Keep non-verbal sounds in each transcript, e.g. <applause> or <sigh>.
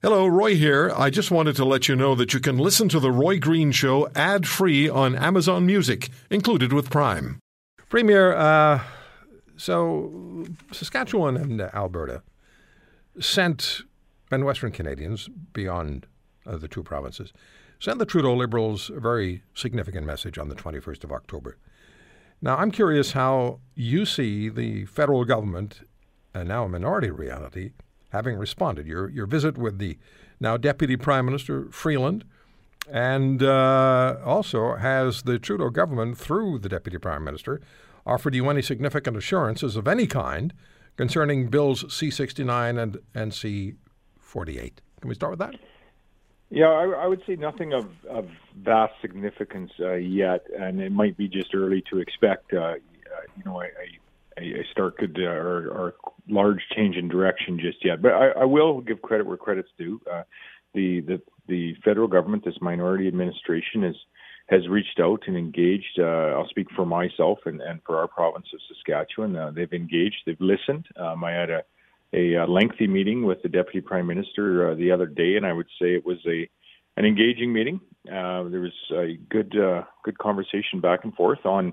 Hello, Roy here. I just wanted to let you know that you can listen to The Roy Green Show ad free on Amazon Music, included with Prime. Premier, uh, so Saskatchewan and Alberta sent, and Western Canadians beyond uh, the two provinces, sent the Trudeau Liberals a very significant message on the 21st of October. Now, I'm curious how you see the federal government, and now a minority reality, having responded. Your, your visit with the now Deputy Prime Minister Freeland, and uh, also has the Trudeau government, through the Deputy Prime Minister, offered you any significant assurances of any kind concerning bills C 69 and, and C 48? Can we start with that? Yeah, I, I would say nothing of, of vast significance uh, yet, and it might be just early to expect, uh, you know, a, a start good uh, or, or large change in direction just yet. But I, I will give credit where credit's due. Uh, the the the federal government, this minority administration, is has reached out and engaged. Uh, I'll speak for myself and, and for our province of Saskatchewan. Uh, they've engaged. They've listened. Um, I had a a, a lengthy meeting with the deputy prime minister uh, the other day, and I would say it was a an engaging meeting. Uh, there was a good uh, good conversation back and forth on,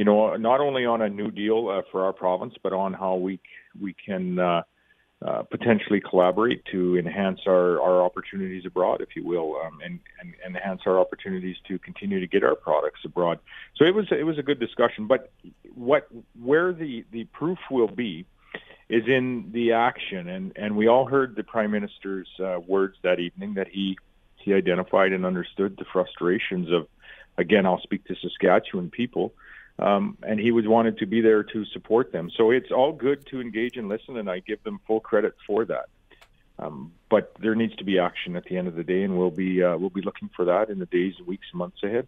you know, not only on a new deal uh, for our province, but on how we we can uh, uh, potentially collaborate to enhance our, our opportunities abroad, if you will, um, and, and, enhance our opportunities to continue to get our products abroad. So it was it was a good discussion. But what where the the proof will be is in the action. And, and we all heard the Prime Minister's uh, words that evening that he, he identified and understood the frustrations of, again, I'll speak to Saskatchewan people. Um, and he was wanted to be there to support them. So it's all good to engage and listen, and I give them full credit for that. Um, but there needs to be action at the end of the day, and we'll be uh, we'll be looking for that in the days, weeks, months ahead.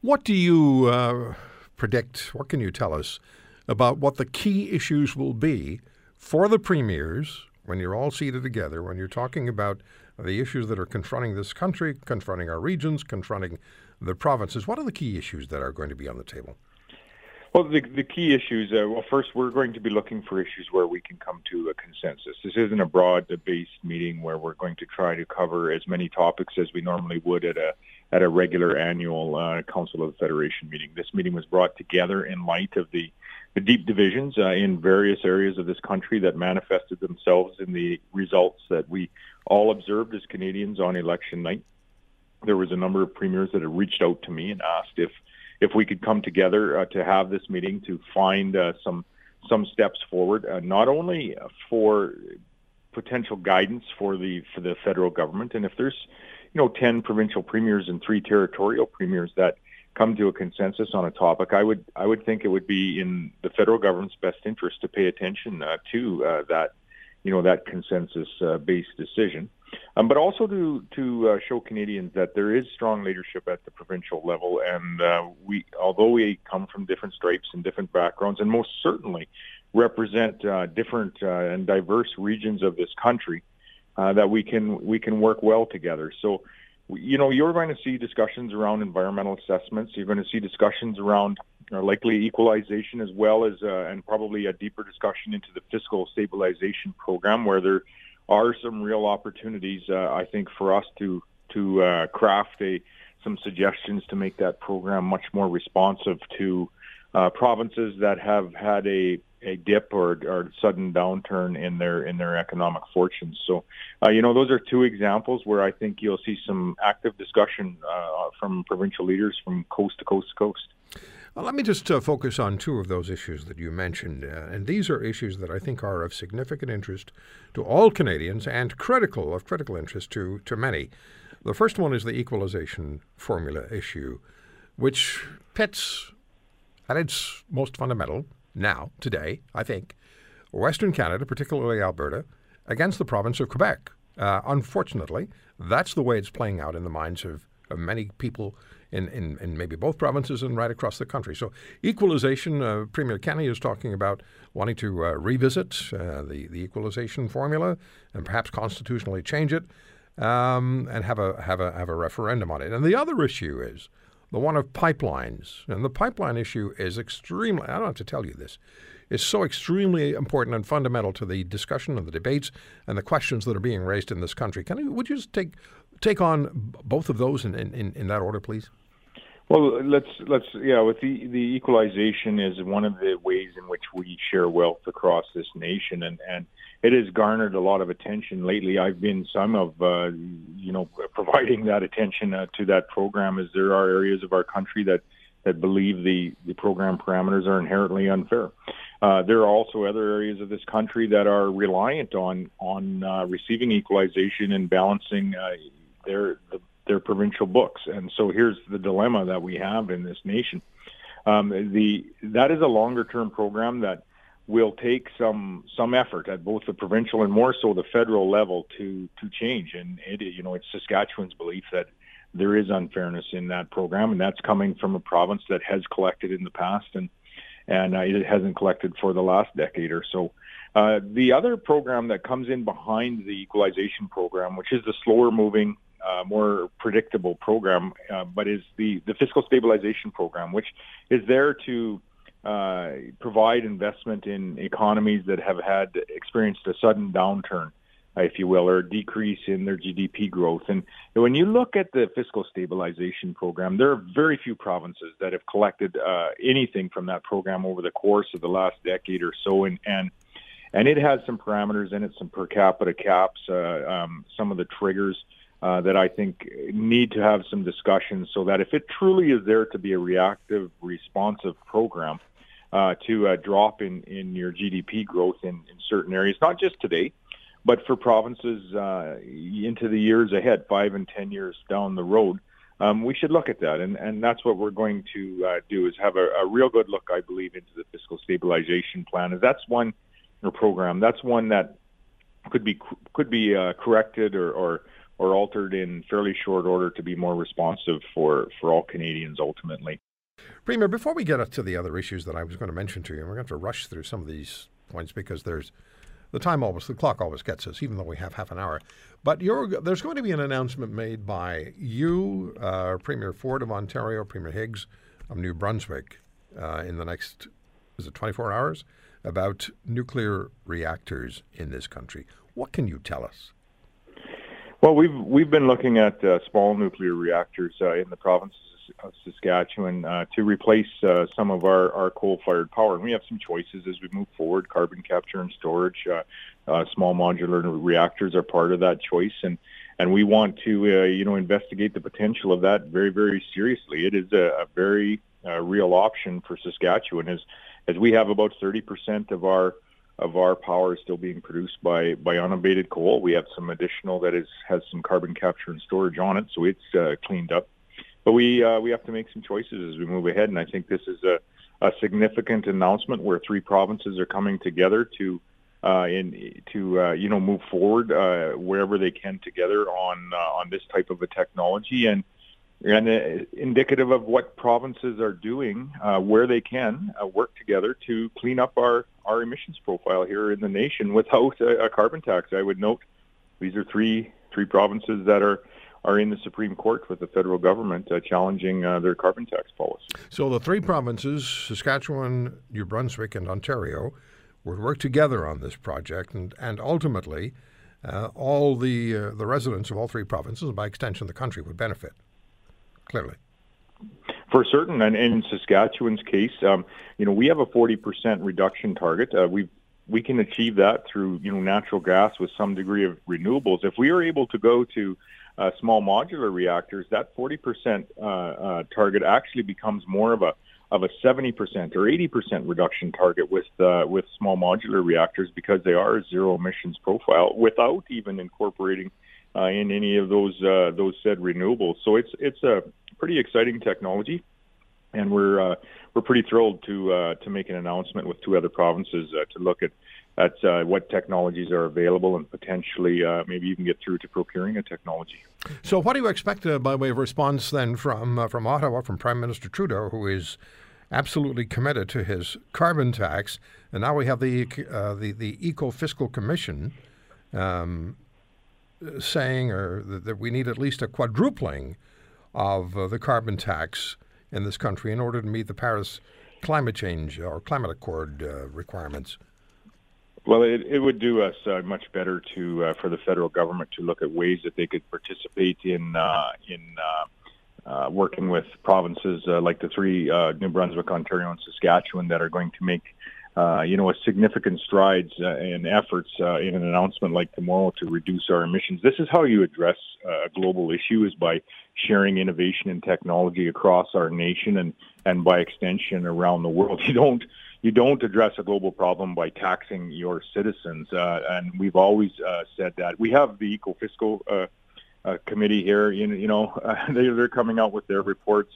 What do you uh, predict? What can you tell us about what the key issues will be for the premiers, when you're all seated together, when you're talking about the issues that are confronting this country, confronting our regions, confronting the provinces, what are the key issues that are going to be on the table? Well, the, the key issues, uh, well, first, we're going to be looking for issues where we can come to a consensus. This isn't a broad based meeting where we're going to try to cover as many topics as we normally would at a at a regular annual uh, Council of Federation meeting. This meeting was brought together in light of the the deep divisions uh, in various areas of this country that manifested themselves in the results that we all observed as Canadians on election night. There was a number of premiers that had reached out to me and asked if if we could come together uh, to have this meeting to find uh, some some steps forward, uh, not only for potential guidance for the for the federal government, and if there's you know ten provincial premiers and three territorial premiers that come to a consensus on a topic, I would I would think it would be in the federal government's best interest to pay attention uh, to uh, that you know that consensus uh, based decision, um, but also to to uh, show Canadians that there is strong leadership at the provincial level, and uh, we although we come from different stripes and different backgrounds, and most certainly represent uh, different and diverse regions of this country, that we can we can work well together. So you know, you're going to see discussions around environmental assessments. You're going to see discussions around uh, likely equalization as well as, uh, and probably a deeper discussion into the fiscal stabilization program, where there are some real opportunities, uh, I think, for us to to uh, craft a some suggestions to make that program much more responsive to uh, provinces that have had a a dip or, or sudden downturn in their in their economic fortunes. So, uh, you know, those are two examples where I think you'll see some active discussion uh, from provincial leaders from coast to coast to coast. Well, let me just uh, focus on two of those issues that you mentioned, uh, and these are issues that I think are of significant interest to all Canadians and critical of critical interest to to many. The first one is the equalization formula issue, which pits at its most fundamental now, today, I think, Western Canada, particularly Alberta, against the province of Quebec. Uh, unfortunately, that's the way it's playing out in the minds of, of many people in, in, in, maybe both provinces and right across the country. So, equalization, uh, Premier Kenney is talking about wanting to uh, revisit uh, the, the equalization formula and perhaps constitutionally change it um, and have a, have, a, have a referendum on it. And the other issue is the one of pipelines. And the pipeline issue is extremely, I don't have to tell you this, is so extremely important and fundamental to the discussion and the debates and the questions that are being raised in this country. Can you, would you just take take on both of those in, in, in that order, please? Well, let's let's yeah. With the the equalization is one of the ways in which we share wealth across this nation, and and it has garnered a lot of attention lately. I've been some of uh, you know <laughs> providing that attention uh, to that program, as there are areas of our country that that believe the the program parameters are inherently unfair. Uh, there are also other areas of this country that are reliant on on uh, receiving equalization and balancing uh, their their provincial books. And so here's the dilemma that we have in this nation. Um, the that is a longer term program that will take some some effort at both the provincial and more so the federal level to to change. And it you know it's Saskatchewan's belief that there is unfairness in that program, and that's coming from a province that has collected in the past and and uh, it hasn't collected for the last decade or so. Uh, the other program that comes in behind the equalization program, which is the slower moving uh, more predictable program, uh, but is the, the fiscal stabilization program, which is there to uh, provide investment in economies that have had experienced a sudden downturn, if you will, or decrease in their GDP growth. And when you look at the fiscal stabilization program, there are very few provinces that have collected uh, anything from that program over the course of the last decade or so, and and and it has some parameters in it, some per capita caps, uh, um, some of the triggers uh, that I think need to have some discussions so that if it truly is there to be a reactive, responsive program uh, to a drop in, in your GDP growth in, in certain areas, not just today, but for provinces uh, into the years ahead, five and ten years down the road, um, we should look at that, and, and that's what we're going to uh, do is have a, a real good look, I believe, into the fiscal stabilization plan. Is that's one program, that's one that could be could be uh, corrected or, or or altered in fairly short order to be more responsive for, for all Canadians ultimately. Premier, before we get to the other issues that I was going to mention to you, we're going to have to rush through some of these points because there's the time always, the clock always gets us, even though we have half an hour. But there's going to be an announcement made by you, uh, Premier Ford of Ontario, Premier Higgs of New Brunswick, uh, in the next, is it 24 hours, about nuclear reactors in this country. What can you tell us? Well, we've we've been looking at uh, small nuclear reactors uh, in the province of Saskatchewan uh, to replace uh, some of our, our coal-fired power, and we have some choices as we move forward. Carbon capture and storage, uh, uh, small modular reactors are part of that choice, and and we want to you know investigate the potential of that very very seriously. It is a, a very real option for Saskatchewan, as as we have about 30% of our of our power is still being produced by by unabated coal. We have some additional that is has some carbon capture and storage on it, so it's uh, cleaned up. But we uh, we have to make some choices as we move ahead, and I think this is a, a significant announcement where three provinces are coming together to uh, in to uh, you know move forward uh, wherever they can together on uh, on this type of a technology and and uh, indicative of what provinces are doing uh, where they can uh, work together to clean up our, our emissions profile here in the nation without a, a carbon tax. I would note these are three three provinces that are are in the Supreme Court with the federal government uh, challenging uh, their carbon tax policy. So the three provinces, Saskatchewan, New Brunswick, and Ontario, would work together on this project, and and ultimately, uh, all the the residents of all three provinces, and by extension, the country, would benefit clearly. For certain, and in Saskatchewan's case, um, you know, we have a 40% reduction target. Uh, we we can achieve that through you know natural gas with some degree of renewables. If we are able to go to uh, small modular reactors, that 40% uh, uh, target actually becomes more of a of a 70% or 80% reduction target with uh, with small modular reactors because they are a zero emissions profile without even incorporating uh, in any of those uh, those said renewables. So it's it's a pretty exciting technology, and we're uh, we're pretty thrilled to uh, to make an announcement with two other provinces uh, to look at at uh, what technologies are available and potentially maybe even get through to procuring a technology. So, what do you expect by way of response then from from Ottawa, from Prime Minister Trudeau, who is absolutely committed to his carbon tax, and now we have the the the Eco Fiscal Commission. Um, saying or that we need at least a quadrupling of uh, the carbon tax in this country in order to meet the Paris climate change or climate accord uh, requirements? Well, it, it would do us uh, much better to uh, for the federal government to look at ways that they could participate in uh, in uh, uh, working with provinces uh, like the three uh, New Brunswick, Ontario, and Saskatchewan that are going to make uh, you know, a significant strides uh, and efforts uh, in an announcement like tomorrow to reduce our emissions. This is how you address uh, a global issue: is by sharing innovation and technology across our nation and and by extension around the world. <laughs> You don't you don't address a global problem by taxing your citizens, uh, and we've always said that. We have the eco fiscal committee here. You, you know, <laughs> they, they're coming out with their reports.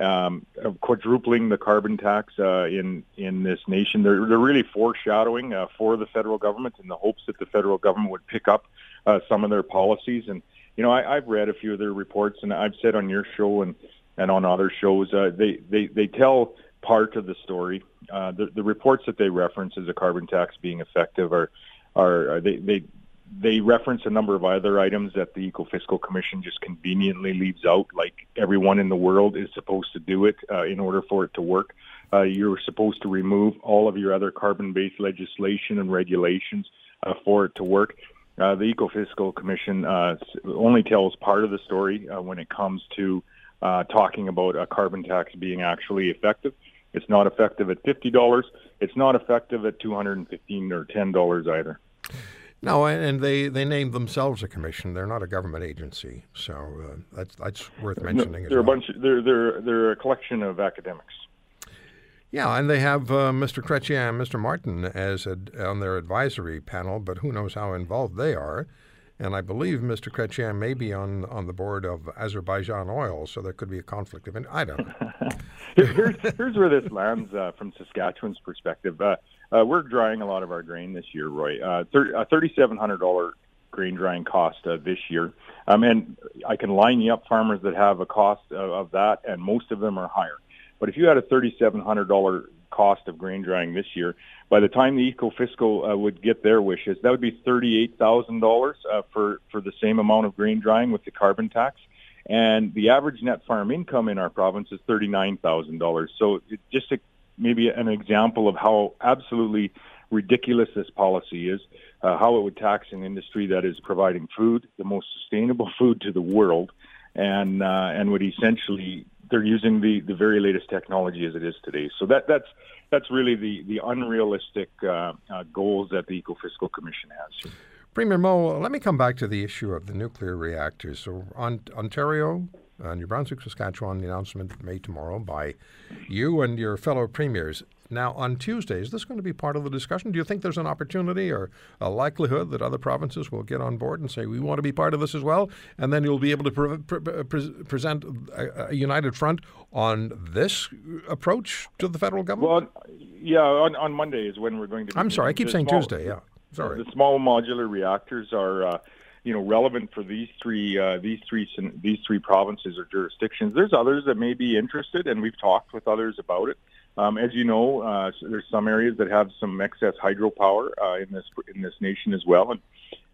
Um, quadrupling the carbon tax uh, in in this nation. They're they're really foreshadowing uh, for the federal government in the hopes that the federal government would pick up uh, some of their policies. And you know, I, I've read a few of their reports, and I've said on your show and and on other shows, uh, they they they tell part of the story. Uh, the the reports that they reference as a carbon tax being effective are are, are they they they reference a number of other items that the Eco-Fiscal Commission just conveniently leaves out, like everyone in the world is supposed to do it uh, in order for it to work. Uh, you're supposed to remove all of your other carbon-based legislation and regulations uh, for it to work. Uh, the Eco-Fiscal Commission uh, only tells part of the story uh, when it comes to talking about a carbon tax being actually effective. It's not effective at $50. It's not effective at 215 or $10 either. No, and they, they named themselves a commission. They're not a government agency, so uh, that's that's worth mentioning. No, they're well. a bunch. They're they're they're a collection of academics. Yeah, and they have uh, Mr. Chrétien and Mr. Martin as a, on their advisory panel, but who knows how involved they are. And I believe Mr. Chrétien may be on, on the board of Azerbaijan Oil, so there could be a conflict of interest. I don't know. <laughs> here's, here's where this lands uh, from Saskatchewan's perspective. Uh, uh, we're drying a lot of our grain this year, Roy. Uh, thir- uh, $3,700 grain drying cost uh, this year. Um, and I can line you up farmers that have a cost of, of that, and most of them are higher. But if you had a $3,700 cost of grain drying this year, by the time the eco-fiscal uh, would get their wishes, that would be $38,000 uh, for, for the same amount of grain drying with the carbon tax. And the average net farm income in our province is $39,000. So it, just to maybe an example of how absolutely ridiculous this policy is, uh, how it would tax an industry that is providing food, the most sustainable <laughs> food to the world, and uh, and would essentially they're using the, the very latest technology as it is today. So that that's that's really the the unrealistic uh, uh goals that the Eco Fiscal Commission has. Premier Moe, let me come back to the issue of the nuclear reactors. So, on, Ontario, uh, New Brunswick, Saskatchewan, the announcement made tomorrow by you and your fellow premiers. Now, on Tuesday, is this going to be part of the discussion? Do you think there's an opportunity or a likelihood that other provinces will get on board and say, we want to be part of this as well? And then you'll be able to pre- pre- pre- present a, a, united front on this approach to the federal government? Well, yeah, on, on Monday is when we're going to. I'm sorry, I keep saying small, Tuesday, yeah. Sorry. The small modular reactors are. Uh, you know relevant for these three uh, these three these three provinces or jurisdictions. There's others that may be interested, and we've talked with others about it. Um, as you know, uh, there's some areas that have some excess hydropower uh, in this in this nation as well, and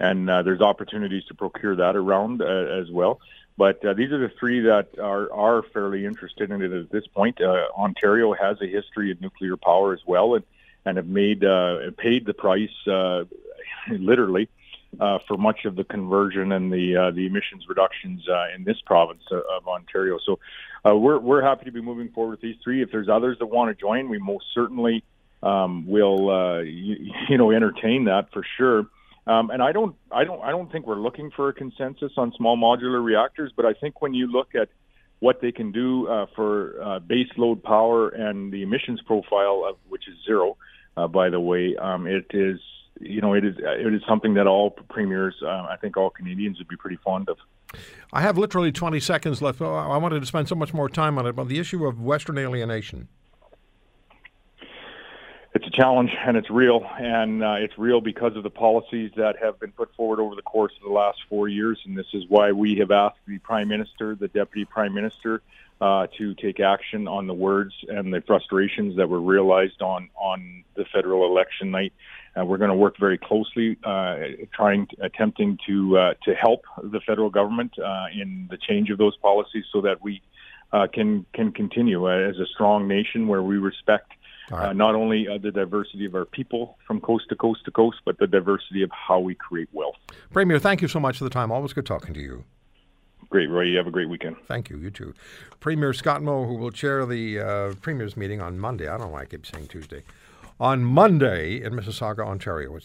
and uh, there's opportunities to procure that around uh, as well. But uh, these are the three that are are fairly interested in it at this point. Uh, Ontario has a history of nuclear power as well, and and have made paid the price <laughs> literally uh, for much of the conversion and the uh, the emissions reductions uh, in this province of Ontario. So uh, we're we're happy to be moving forward with these three. If there's others that want to join, we most certainly um, will uh, you, <laughs> you, know entertain that for sure. Um, and I don't I don't I don't think we're looking for a consensus on small modular reactors, but I think when you look at what they can do uh, for uh, base load power and the emissions profile of which is zero, by the way, um, it is you know, it is it is something that all premiers, uh, I think, all Canadians would be pretty fond of. I have literally 20 seconds left. I wanted to spend so much more time on it, but the issue of Western alienation. It's a challenge, and it's real, and uh, it's real because of the policies that have been put forward over the course of the last four years. And this is why we have asked the Prime Minister, the Deputy Prime Minister, uh, to take action on the words and the frustrations that were realized on on the federal election night. Uh, we're going to work very closely, uh, trying, attempting to uh, to help the federal government uh, in the change of those policies, so that we uh, can can continue uh, as a strong nation where we respect right. uh, not only uh, the diversity of our people from coast to coast to coast, but the diversity of how we create wealth. Premier, thank you so much for the time. Always good talking to you. Great, Roy. You have a great weekend. Thank you. You too. Premier Scott Moe, who will chair the uh, Premier's meeting on Monday. I don't know why I keep saying Tuesday. On Monday in Mississauga, Ontario. It's